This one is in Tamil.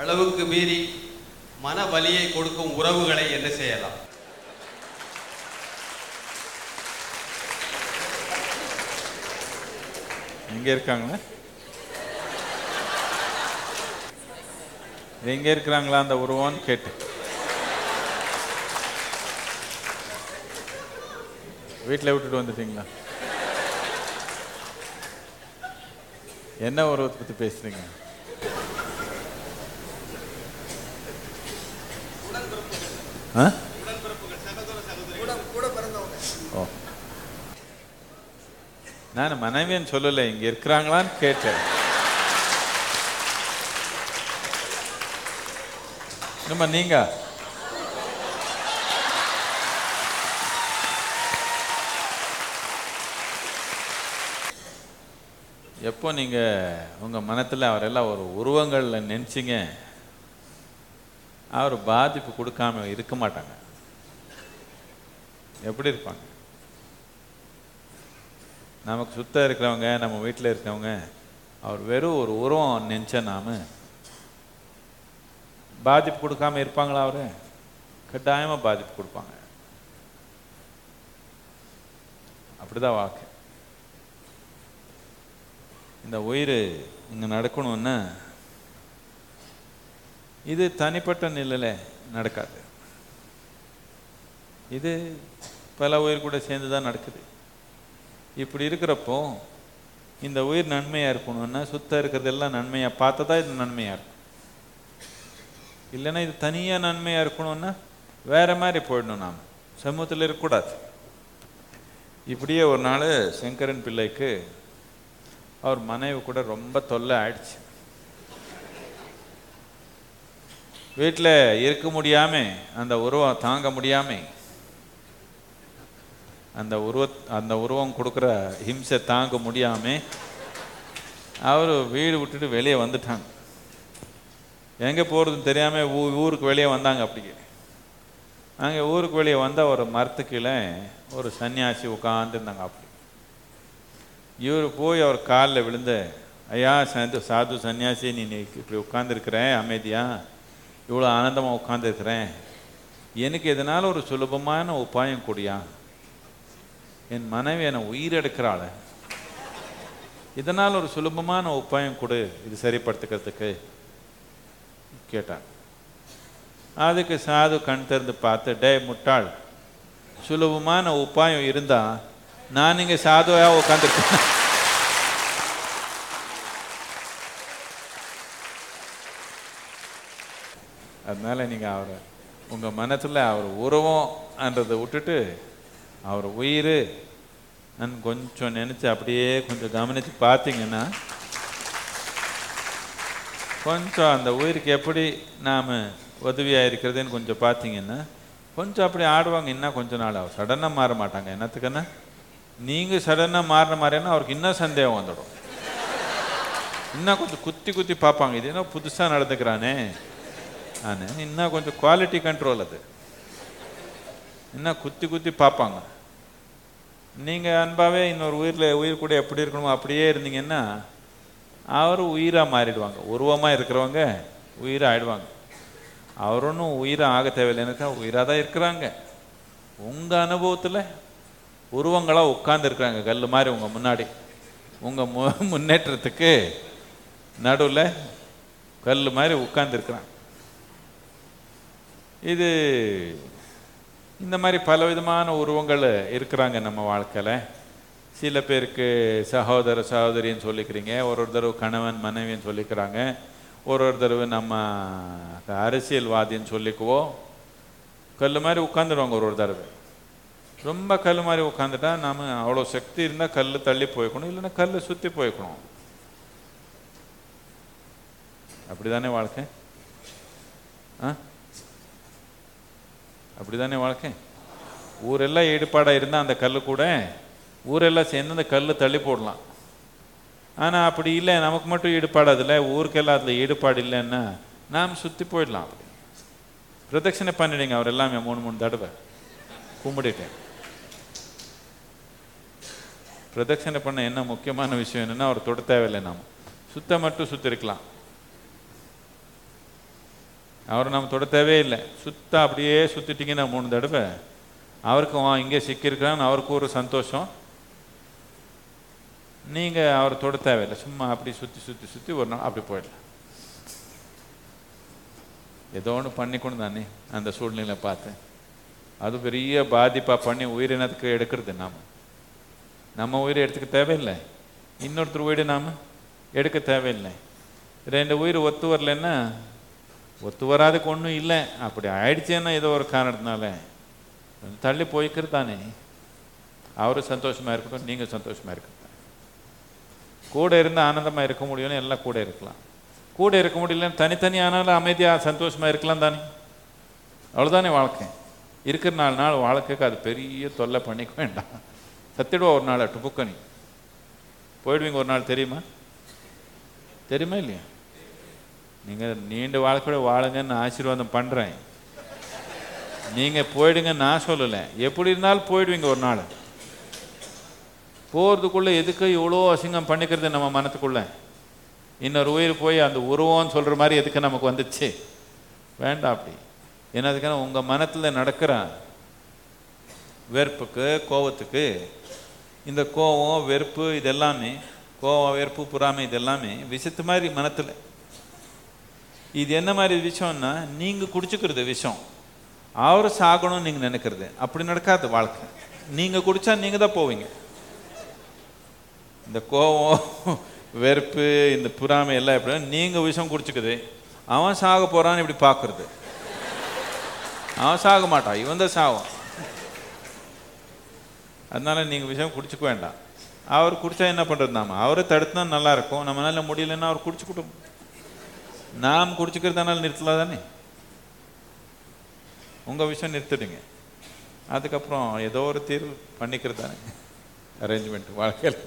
அளவுக்கு மீறி மன வலியை கொடுக்கும் உறவுகளை என்ன செய்யலாம். எங்க இருக்காங்களா? எங்க இருக்கிறாங்களா அந்த உருவம்னு கேட்டு. வீட்டில் விட்டுட்டு வந்துட்டீங்களா? என்ன உருவத்தை பற்றி பேசுறீங்க? ஓ நான் மனைவின்னு சொல்லலை இங்க இருக்கிறாங்களான்னு கேட்டேன். நம்ம நீங்க? எப்போ நீங்க உங்க மனத்துல அவரெல்லாம் ஒரு உருவங்கள்ல நினைச்சீங்க? அவர் பாதிப்பு கொடுக்காம இருக்க மாட்டாங்க. எப்படி இருப்பாங்க? நமக்கு சுத்தம் இருக்கிறவங்க நம்ம வீட்டில் இருக்கிறவங்க அவர் வெறும் ஒரு உருவம் நினச்ச நாம பாதிப்பு கொடுக்காம இருப்பாங்களா அவரு? கட்டாயமாக பாதிப்பு கொடுப்பாங்க. அப்படிதான் வாக்கு. இந்த உயிர் இங்கே நடக்கணும்னா இது தனிப்பட்ட நிலையில் நடக்காது. இது பல உயிர் கூட சேர்ந்து தான் நடக்குது. இப்படி இருக்கிறப்போ இந்த உயிர் நன்மையாக இருக்கணும்னா சுத்தம் இருக்கிறதெல்லாம் நன்மையாக பார்த்தா இது நன்மையாக இருக்கும். இல்லைன்னா இது தனியாக நன்மையாக இருக்கணும்னா வேற மாதிரி போயிடணும் நாம். சமூகத்தில் இருக்கக்கூடாது. இப்படியே ஒரு நாள் சங்கரன் பிள்ளைக்கு அவர் மனைவி கூட ரொம்ப தொல்லை ஆயிடுச்சு. வீட்டில் இருக்க முடியாம அந்த உருவம் தாங்க முடியாம. அந்த உருவ அந்த உருவம் கொடுக்குற ஹிம்சை தாங்க முடியாம. அவர் வீடு விட்டுட்டு வெளியே வந்துட்டாங்க. எங்கே போகிறதுன்னு தெரியாமல் ஊ ஊருக்கு வெளியே வந்தாங்க அப்படி அங்கே ஊருக்கு வெளியே வந்தால் ஒரு மரத்து கீழே ஒரு சன்னியாசி உட்காந்துருந்தாங்க அப்படி. இவர் போய் அவர் காலில் விழுந்து ஐயா சாது சாது சன்னியாசி நீ இப்படி உட்காந்துருக்கிறேன் அமைதியா? இவ்வளோ ஆனந்தமாக உட்காந்துருக்கிறேன் எனக்கு எதனால ஒரு சுலபமான உபாயம் கொடியா? என் மனைவி என்னை உயிரெடுக்கிறாள் இதனால் ஒரு சுலபமான உபாயம் கொடு? இது சரிப்படுத்துக்கிறதுக்கு. கேட்டான். அதுக்கு சாது கண் திறந்து பார்த்து டே முட்டாள் சுலபமான உபாயம் இருந்தால் நான் இங்கே சாதுவாக உட்காந்துருக்கேன் அதனால நீங்க அவரை உங்கள் மனசுல அவர் உருவம்ன்றதை விட்டுட்டு அவர் உயிர் கொஞ்சம் நினச்சி அப்படியே கொஞ்சம் கவனித்து பார்த்தீங்கன்னா கொஞ்சம் அந்த உயிருக்கு எப்படி நாம் உதவியாக இருக்கிறதுன்னு கொஞ்சம் பார்த்தீங்கன்னா கொஞ்சம் அப்படி ஆடுவாங்க. இன்னும் கொஞ்ச நாள் அவர் சடனாக மாற மாட்டாங்க. என்னத்துக்குன்னா நீங்கள் சடனாக மாறின மாதிரின்னா அவருக்கு இன்னும் சந்தேகம் வந்துடும். இன்னும் கொஞ்சம் குத்தி குத்தி பார்ப்பாங்க. இது என்ன புதுசாக நடந்துக்கிறானே. நான் இன்னும் கொஞ்சம் குவாலிட்டி கண்ட்ரோல் அது. இன்னும் குத்தி குத்தி பார்ப்பாங்க. நீங்கள் அன்பாவே இன்னொரு உயிரில் உயிர் கூட எப்படி இருக்கணுமோ அப்படியே இருந்தீங்கன்னா அவர் உயிராக மாறிடுவாங்க. உருவமாக இருக்கிறவங்க உயிராக ஆயிடுவாங்க. அவர் ஒன்றும் உயிராக ஆக தேவையில்லைன்னு உயிராக தான் இருக்கிறாங்க. உங்கள் அனுபவத்தில் உருவங்களாக உட்காந்துருக்குறாங்க கல் மாதிரி உங்கள் முன்னாடி. உங்கள் மு முன்னேற்றத்துக்கு நடுவில் கல் மாதிரி உட்காந்துருக்குறாங்க இது இந்த மாதிரி பலவிதமான உருவங்கள் இருக்கிறாங்க நம்ம வாழ்க்கையில். சில பேருக்கு சகோதர சகோதரின்னு சொல்லிக்கிறீங்க ஒரு ஒரு தடவை கணவன் மனைவின்னு சொல்லிக்கிறாங்க. ஒரு ஒரு தடவை நம்ம அரசியல்வாதின்னு சொல்லிக்குவோம். கல் மாதிரி உட்காந்துருவாங்க ஒரு ஒரு தடவை. ரொம்ப கல் மாதிரி உட்காந்துட்டா நாம அவ்வளோ சக்தி இருந்தால் கல் தள்ளி போய்க்கணும் இல்லைன்னா கல் சுற்றி போய்க்கணும். அப்படி தானே வாழ்க்கை? ஆ? அப்படிதானே வாழ்க்கை? ஊரெல்லாம் ஈடுபாடாக இருந்தால் அந்த கல் கூட ஊரெல்லாம் சேர்ந்து அந்த கல் தள்ளி போடலாம். ஆனால் அப்படி இல்லை நமக்கு மட்டும் ஈடுபாடு அதில் ஊருக்கெல்லாம் அதில் ஈடுபாடு இல்லைன்னா நாம் சுற்றி போயிடலாம் அப்படி. பிரதட்சணை பண்ணிடுங்க அவர் எல்லாமே மூணு மூணு தடவை. கும்பிட்டுட்டேன். பிரதட்சணை பண்ண என்ன முக்கியமான விஷயம் என்னென்னா அவர் தொட தேவையில்லை நாம். சுத்த மட்டும் சுத்திருக்கலாம் அவரை நம்ம தொட தேவையில்லை. சுத்த அப்படியே சுற்றிட்டிங்கன்னா மூணு தடவை. அவருக்கு அவன் இங்கே சிக்கியிருக்கிறான்னு அவருக்கு ஒரு சந்தோஷம். நீங்கள் அவரை தொட தேவையில்லை. சும்மா அப்படி சுற்றி சுற்றி சுற்றி ஒரு நாள் அப்படி போயிடலாம். ஏதோ ஒன்று பண்ணிக்கணும் தானே அந்த சூழ்நிலை பார்த்து. அது பெரிய பாதிப்பாக பண்ணி உயிரினத்துக்கு எடுக்கிறது நாம். நம்ம உயிரை எடுத்துக்க தேவையில்லை. இன்னொருத்தர் உயிரை நாம் எடுக்க தேவையில்லை. ரெண்டு உயிர் ஒத்து வரலன்னா ஒத்து வராதுக்கு ஒன்றும் இல்லை. அப்படி ஆயிடுச்சேன்னா ஏதோ ஒரு காரணத்தினால. கொஞ்சம் தள்ளி போய்க்கிறது தானே. அவரும் சந்தோஷமாக இருக்கட்டும் நீங்கள் சந்தோஷமாக இருக்கட்டும். கூட இருந்து ஆனந்தமாக இருக்க முடியும்னு எல்லாம் கூட இருக்கலாம். கூட இருக்க முடியலன்னு தனித்தனி ஆனாலும் அமைதியாக சந்தோஷமாக இருக்கலாம் தானே. அவ்வளோதானே வாழ்க்கை. இருக்கிற நாலு நாள் வாழ்க்கைக்கு அது பெரிய தொல்லை பண்ணிக்க வேண்டாம். சத்திடுவா ஒரு நாள் டுப்புக்கனி போயிடுவீங்க ஒரு நாள் தெரியுமா? தெரியுமா இல்லையா? நீங்கள் நீண்ட வாழ்க்கையோட வாழுங்கன்னு ஆசீர்வாதம் பண்ணுறேன் நீங்கள் போயிடுங்க நான் சொல்லலை. எப்படி இருந்தாலும் போயிடுவீங்க ஒரு நாள். போகிறதுக்குள்ளே எதுக்கு இவ்வளோ அசிங்கம் பண்ணிக்கிறது நம்ம மனத்துக்குள்ளே? இன்னொரு உயிர் போய் அந்த உருவம்னு சொல்கிற மாதிரி எதுக்கு நமக்கு வந்துச்சு? வேண்டாம் அப்படி. ஏன்னா அதுக்கான உங்கள் மனத்தில் நடக்கிற வெறுப்புக்கு கோபத்துக்கு இந்த கோபம் வெறுப்பு இதெல்லாமே கோபம் வெறுப்பு புறாமை இதெல்லாமே விஷத்து மாதிரி மனத்தில் இது என்ன மாதிரி விஷயம்னா நீங்கள் குடிச்சுக்கிறது விஷம் அவர் சாகணும்னு நீங்கள் நினைக்கிறது. அப்படி நடக்காது வாழ்க்கை. நீங்கள் குடிச்சா நீங்கள் தான் போவீங்க. இந்த கோபம் வெறுப்பு இந்த புறாமை எல்லாம் எப்படி நீங்கள் விஷம் குடிச்சுக்குது. அவன் சாக போகிறான்னு இப்படி பார்க்குறது. அவன் சாக மாட்டான். இவன் தான் சாகும் அதனால நீங்கள் விஷம் குடிச்சுக்க வேண்டாம். அவர் குடிச்சா என்ன பண்ணுறது நாம? அவரை தடுத்துனா நல்லா இருக்கும். நம்மளால முடியலன்னா அவர் குடிச்சுக்கிட்டோம் நாம் குடிச்சுக்கிறதுனால நிறுத்தலாம் தானே உங்கள் விஷயம் நிறுத்திடுங்க. அதுக்கப்புறம் ஏதோ ஒரு தீர்வு பண்ணிக்கிறது தானே அரேஞ்ச்மெண்ட் வாழ்க்கையில்.